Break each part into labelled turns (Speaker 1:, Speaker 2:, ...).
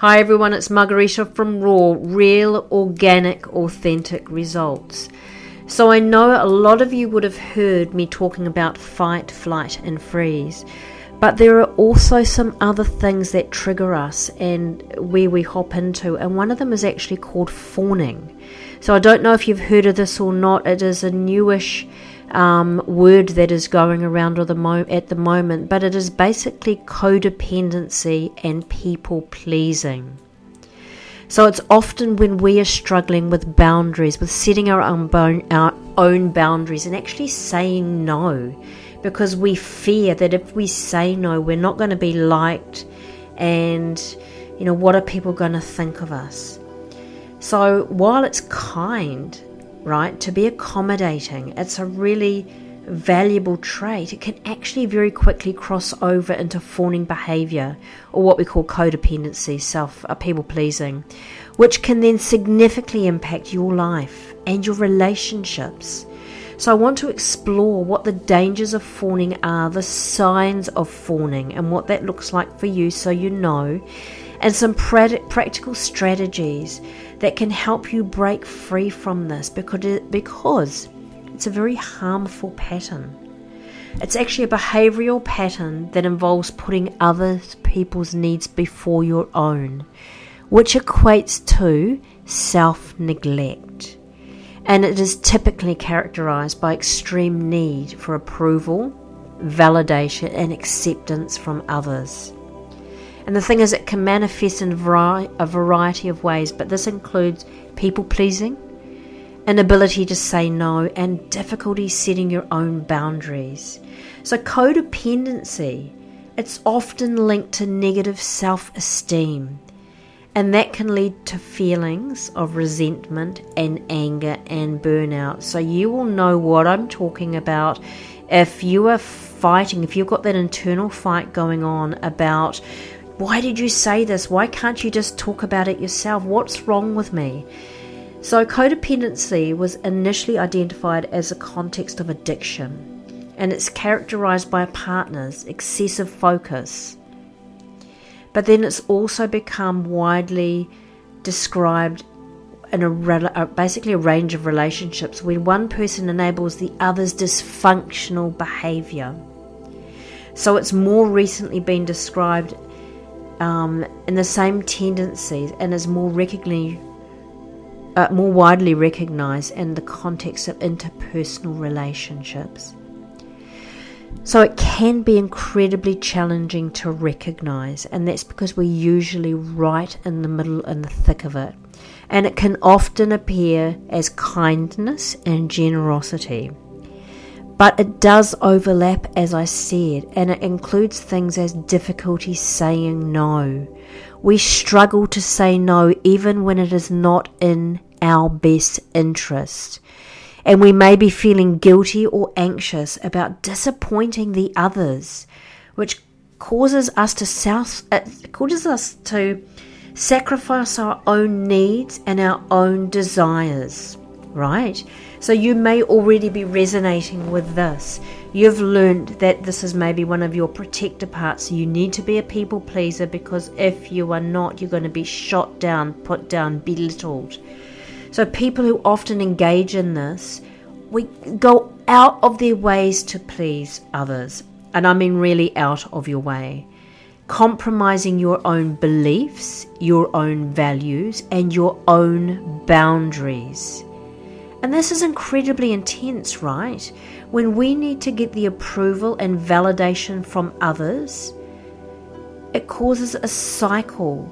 Speaker 1: Hi everyone, it's Margarita from Raw, real, organic, authentic results. So I know a lot of you would have heard me talking about fight, flight, and freeze, but there are also some other things that trigger us and where we hop into, and one of them is actually called fawning. So I don't know if you've heard of this or not, it is a newish um, word that is going around the, mo- at the moment, but it is basically codependency and people pleasing. So it's often when we are struggling with boundaries, with setting our own, our own boundaries and actually saying no, because we fear that if we say no, we're not going to be liked, and you know what are people going to think of us? So while it's kind right? To be accommodating. It's a really valuable trait. It can actually very quickly cross over into fawning behavior or what we call codependency, self uh, people pleasing, which can then significantly impact your life and your relationships. So, I want to explore what the dangers of fawning are, the signs of fawning, and what that looks like for you so you know, and some practical strategies that can help you break free from this because, it, because it's a very harmful pattern. It's actually a behavioral pattern that involves putting other people's needs before your own, which equates to self neglect. And it is typically characterized by extreme need for approval, validation, and acceptance from others. And the thing is, it can manifest in a variety of ways, but this includes people pleasing, inability to say no, and difficulty setting your own boundaries. So, codependency, it's often linked to negative self esteem, and that can lead to feelings of resentment and anger and burnout. So, you will know what I'm talking about if you are fighting, if you've got that internal fight going on about why did you say this? Why can't you just talk about it yourself? What's wrong with me? So, codependency was initially identified as a context of addiction, and it's characterized by a partner's excessive focus. But then it's also become widely described in a uh, basically a range of relationships when one person enables the other's dysfunctional behavior. So it's more recently been described um, and the same tendencies and is more recognized, uh, more widely recognized in the context of interpersonal relationships. So it can be incredibly challenging to recognize, and that's because we're usually right in the middle in the thick of it. And it can often appear as kindness and generosity. But it does overlap, as I said, and it includes things as difficulty saying no. We struggle to say no even when it is not in our best interest. And we may be feeling guilty or anxious about disappointing the others, which causes us to self, it uh, causes us to sacrifice our own needs and our own desires, right? So you may already be resonating with this. You've learned that this is maybe one of your protector parts. You need to be a people pleaser because if you are not, you're going to be shot down, put down, belittled. So people who often engage in this, we go out of their ways to please others. And I mean really out of your way compromising your own beliefs, your own values, and your own boundaries. And this is incredibly intense, right? When we need to get the approval and validation from others, it causes a cycle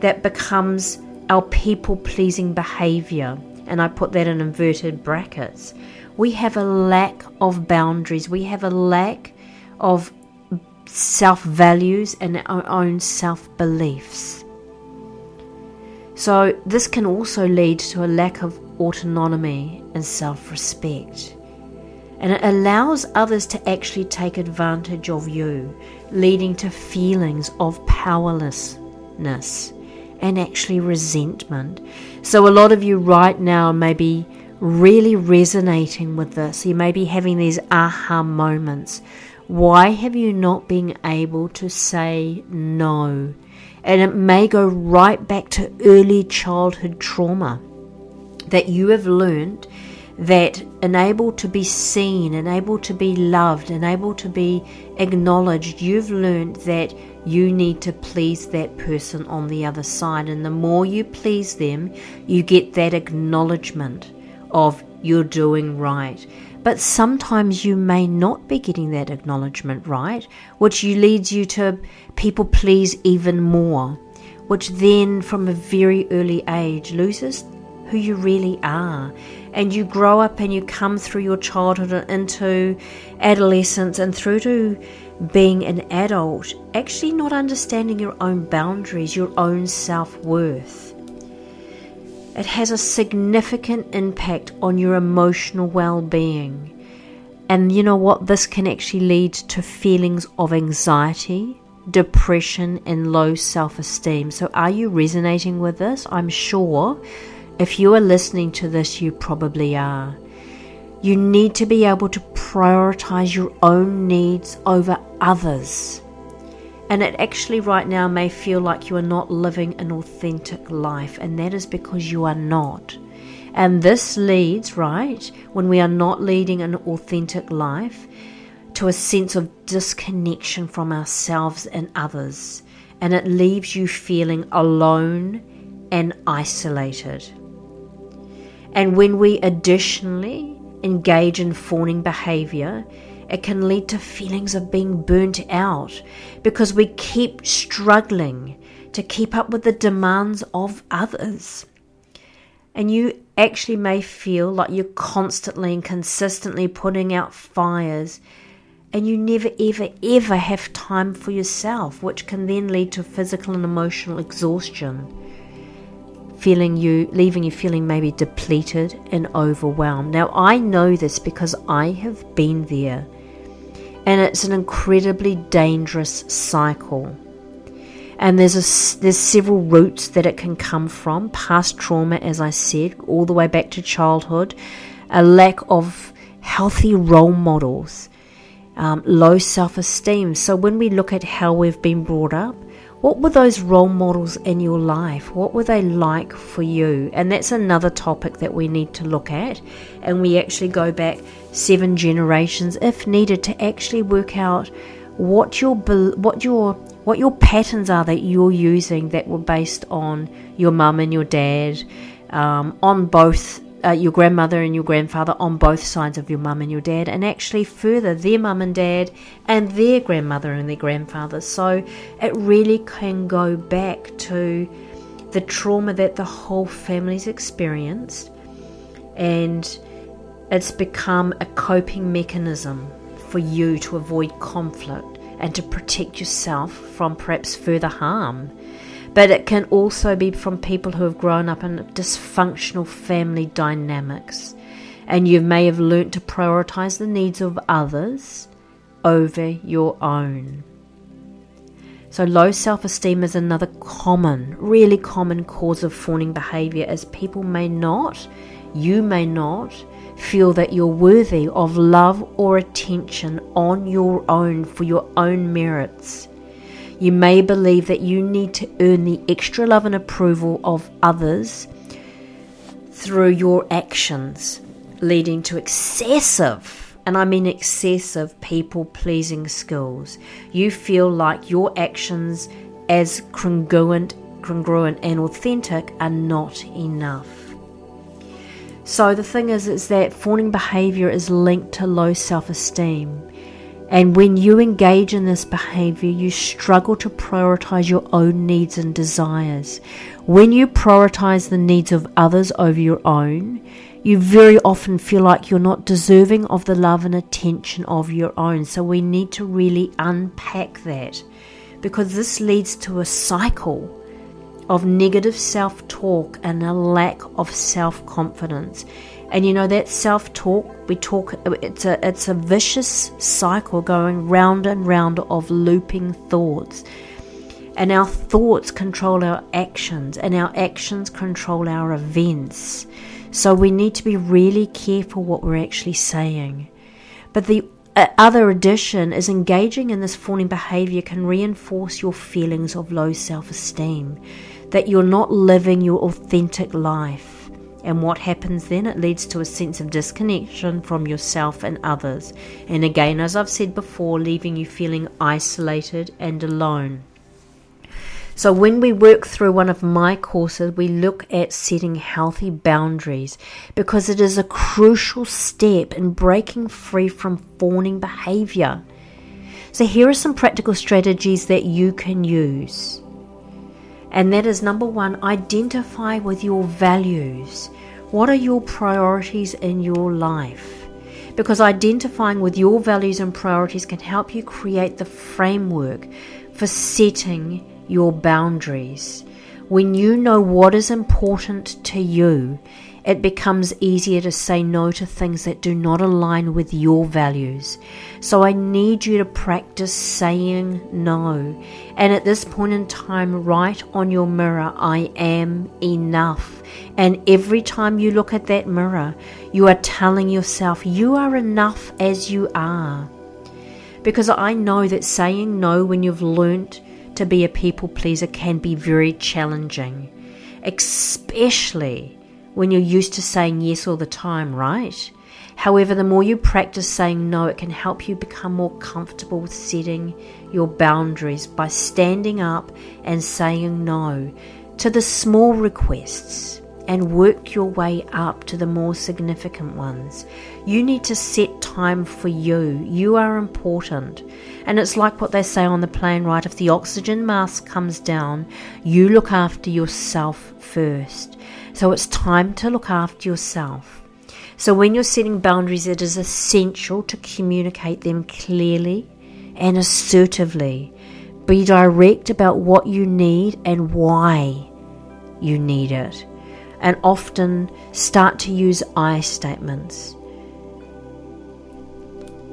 Speaker 1: that becomes our people pleasing behavior. And I put that in inverted brackets. We have a lack of boundaries, we have a lack of self values and our own self beliefs. So, this can also lead to a lack of autonomy and self respect. And it allows others to actually take advantage of you, leading to feelings of powerlessness and actually resentment. So, a lot of you right now may be really resonating with this. You may be having these aha moments. Why have you not been able to say no? And it may go right back to early childhood trauma that you have learned that unable to be seen, unable to be loved, unable to be acknowledged, you've learned that you need to please that person on the other side. And the more you please them, you get that acknowledgement of you're doing right. But sometimes you may not be getting that acknowledgement right, which leads you to people please even more, which then from a very early age loses who you really are. And you grow up and you come through your childhood into adolescence and through to being an adult, actually not understanding your own boundaries, your own self worth. It has a significant impact on your emotional well being. And you know what? This can actually lead to feelings of anxiety, depression, and low self esteem. So, are you resonating with this? I'm sure if you are listening to this, you probably are. You need to be able to prioritize your own needs over others. And it actually, right now, may feel like you are not living an authentic life, and that is because you are not. And this leads, right, when we are not leading an authentic life, to a sense of disconnection from ourselves and others. And it leaves you feeling alone and isolated. And when we additionally engage in fawning behavior, it can lead to feelings of being burnt out because we keep struggling to keep up with the demands of others. And you actually may feel like you're constantly and consistently putting out fires and you never, ever, ever have time for yourself, which can then lead to physical and emotional exhaustion feeling you leaving you feeling maybe depleted and overwhelmed. Now I know this because I have been there. And it's an incredibly dangerous cycle. And there's a, there's several roots that it can come from, past trauma as I said, all the way back to childhood, a lack of healthy role models, um, low self-esteem. So when we look at how we've been brought up, what were those role models in your life? What were they like for you? And that's another topic that we need to look at. And we actually go back seven generations, if needed, to actually work out what your what your what your patterns are that you're using that were based on your mum and your dad, um, on both uh, your grandmother and your grandfather on both sides of your mum and your dad, and actually further their mum and dad and their grandmother and their grandfather. So it really can go back to the trauma that the whole family's experienced, and it's become a coping mechanism for you to avoid conflict and to protect yourself from perhaps further harm but it can also be from people who have grown up in dysfunctional family dynamics. And you may have learnt to prioritize the needs of others over your own. So, low self esteem is another common, really common cause of fawning behavior, as people may not, you may not, feel that you're worthy of love or attention on your own for your own merits. You may believe that you need to earn the extra love and approval of others through your actions, leading to excessive, and I mean excessive, people pleasing skills. You feel like your actions, as congruent, congruent and authentic, are not enough. So the thing is, is that fawning behavior is linked to low self-esteem. And when you engage in this behavior, you struggle to prioritize your own needs and desires. When you prioritize the needs of others over your own, you very often feel like you're not deserving of the love and attention of your own. So we need to really unpack that because this leads to a cycle of negative self talk and a lack of self confidence. And you know that self-talk, we talk it's a it's a vicious cycle going round and round of looping thoughts. And our thoughts control our actions and our actions control our events. So we need to be really careful what we're actually saying. But the uh, other addition is engaging in this fawning behavior can reinforce your feelings of low self esteem, that you're not living your authentic life. And what happens then? It leads to a sense of disconnection from yourself and others. And again, as I've said before, leaving you feeling isolated and alone. So, when we work through one of my courses, we look at setting healthy boundaries because it is a crucial step in breaking free from fawning behavior. So, here are some practical strategies that you can use. And that is number one, identify with your values. What are your priorities in your life? Because identifying with your values and priorities can help you create the framework for setting your boundaries. When you know what is important to you, it becomes easier to say no to things that do not align with your values. So I need you to practice saying no. And at this point in time, write on your mirror, I am enough. And every time you look at that mirror, you are telling yourself, you are enough as you are. Because I know that saying no when you've learnt to be a people pleaser can be very challenging, especially when you're used to saying yes all the time, right? However, the more you practice saying no, it can help you become more comfortable with setting your boundaries by standing up and saying no to the small requests and work your way up to the more significant ones. You need to set time for you. You are important. And it's like what they say on the plane, right? If the oxygen mask comes down, you look after yourself first. So it's time to look after yourself. So when you're setting boundaries, it is essential to communicate them clearly and assertively. Be direct about what you need and why you need it and often start to use I statements.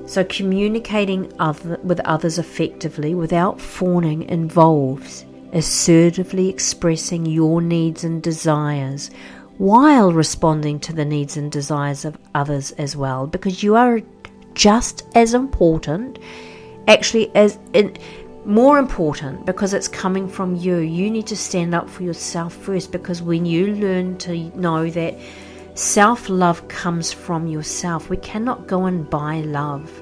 Speaker 1: So, communicating other, with others effectively without fawning involves assertively expressing your needs and desires while responding to the needs and desires of others as well, because you are just as important, actually, as in more important because it's coming from you. You need to stand up for yourself first because when you learn to know that self love comes from yourself, we cannot go and buy love.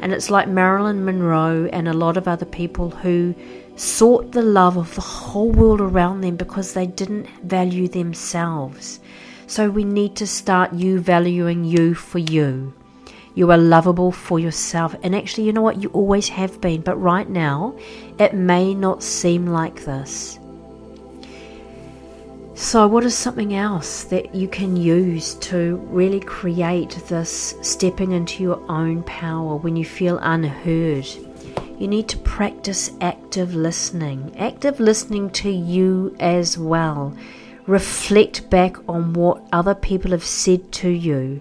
Speaker 1: And it's like Marilyn Monroe and a lot of other people who sought the love of the whole world around them because they didn't value themselves. So we need to start you valuing you for you. You are lovable for yourself. And actually, you know what? You always have been. But right now, it may not seem like this. So, what is something else that you can use to really create this stepping into your own power when you feel unheard? You need to practice active listening, active listening to you as well. Reflect back on what other people have said to you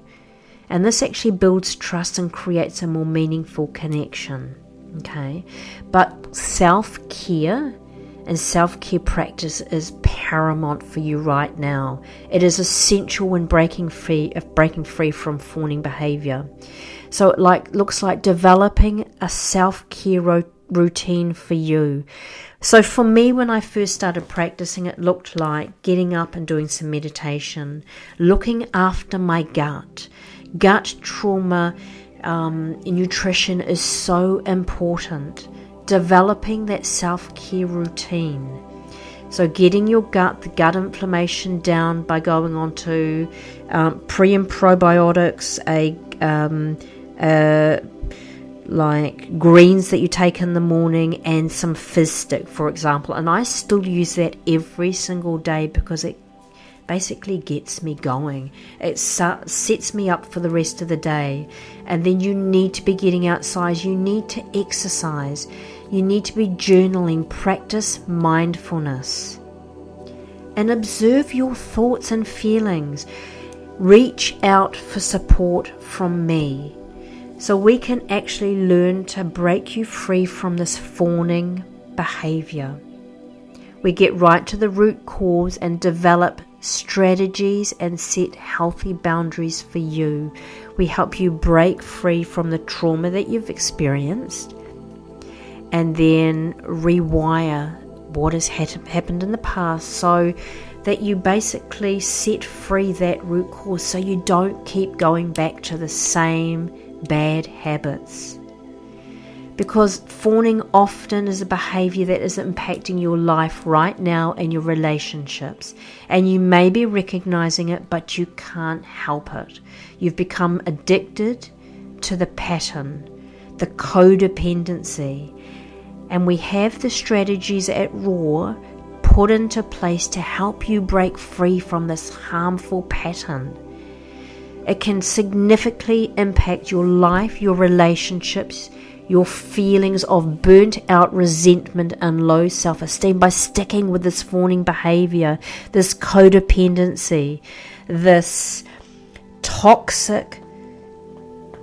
Speaker 1: and this actually builds trust and creates a more meaningful connection. Okay, but self care and self care practice is paramount for you right now. It is essential when breaking free of breaking free from fawning behavior. So it like looks like developing a self care ro- routine for you. So for me, when I first started practicing, it looked like getting up and doing some meditation, looking after my gut, gut trauma um, nutrition is so important. Developing that self care routine. So, getting your gut, the gut inflammation down by going on to um, pre and probiotics, a, um, uh, like greens that you take in the morning, and some fizz stick, for example. And I still use that every single day because it basically gets me going. It sets me up for the rest of the day. And then you need to be getting outside, you need to exercise, you need to be journaling, practice mindfulness. And observe your thoughts and feelings. Reach out for support from me so we can actually learn to break you free from this fawning behavior. We get right to the root cause and develop strategies and set healthy boundaries for you. We help you break free from the trauma that you've experienced and then rewire what has happened in the past so that you basically set free that root cause so you don't keep going back to the same bad habits. Because fawning often is a behavior that is impacting your life right now and your relationships. And you may be recognizing it, but you can't help it. You've become addicted to the pattern, the codependency. And we have the strategies at Raw put into place to help you break free from this harmful pattern. It can significantly impact your life, your relationships, your feelings of burnt out resentment and low self esteem by sticking with this fawning behavior, this codependency, this toxic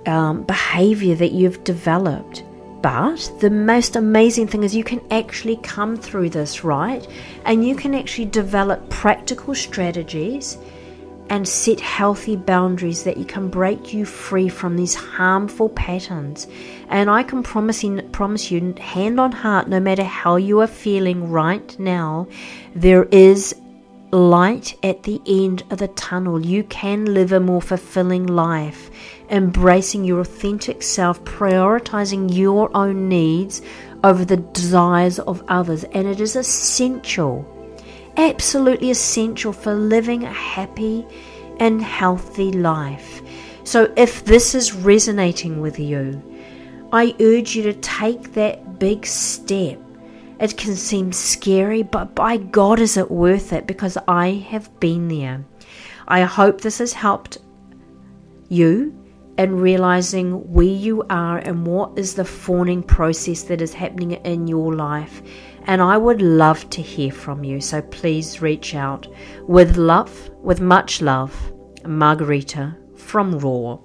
Speaker 1: um, behavior that you've developed. But the most amazing thing is you can actually come through this, right? And you can actually develop practical strategies and set healthy boundaries that you can break you free from these harmful patterns. And I can promise you, promise you, hand on heart, no matter how you are feeling right now, there is light at the end of the tunnel. You can live a more fulfilling life embracing your authentic self, prioritizing your own needs over the desires of others. And it is essential, absolutely essential for living a happy and healthy life. So, if this is resonating with you, I urge you to take that big step. It can seem scary, but by God, is it worth it because I have been there. I hope this has helped you in realizing where you are and what is the fawning process that is happening in your life. And I would love to hear from you, so please reach out. With love, with much love, Margarita from Raw.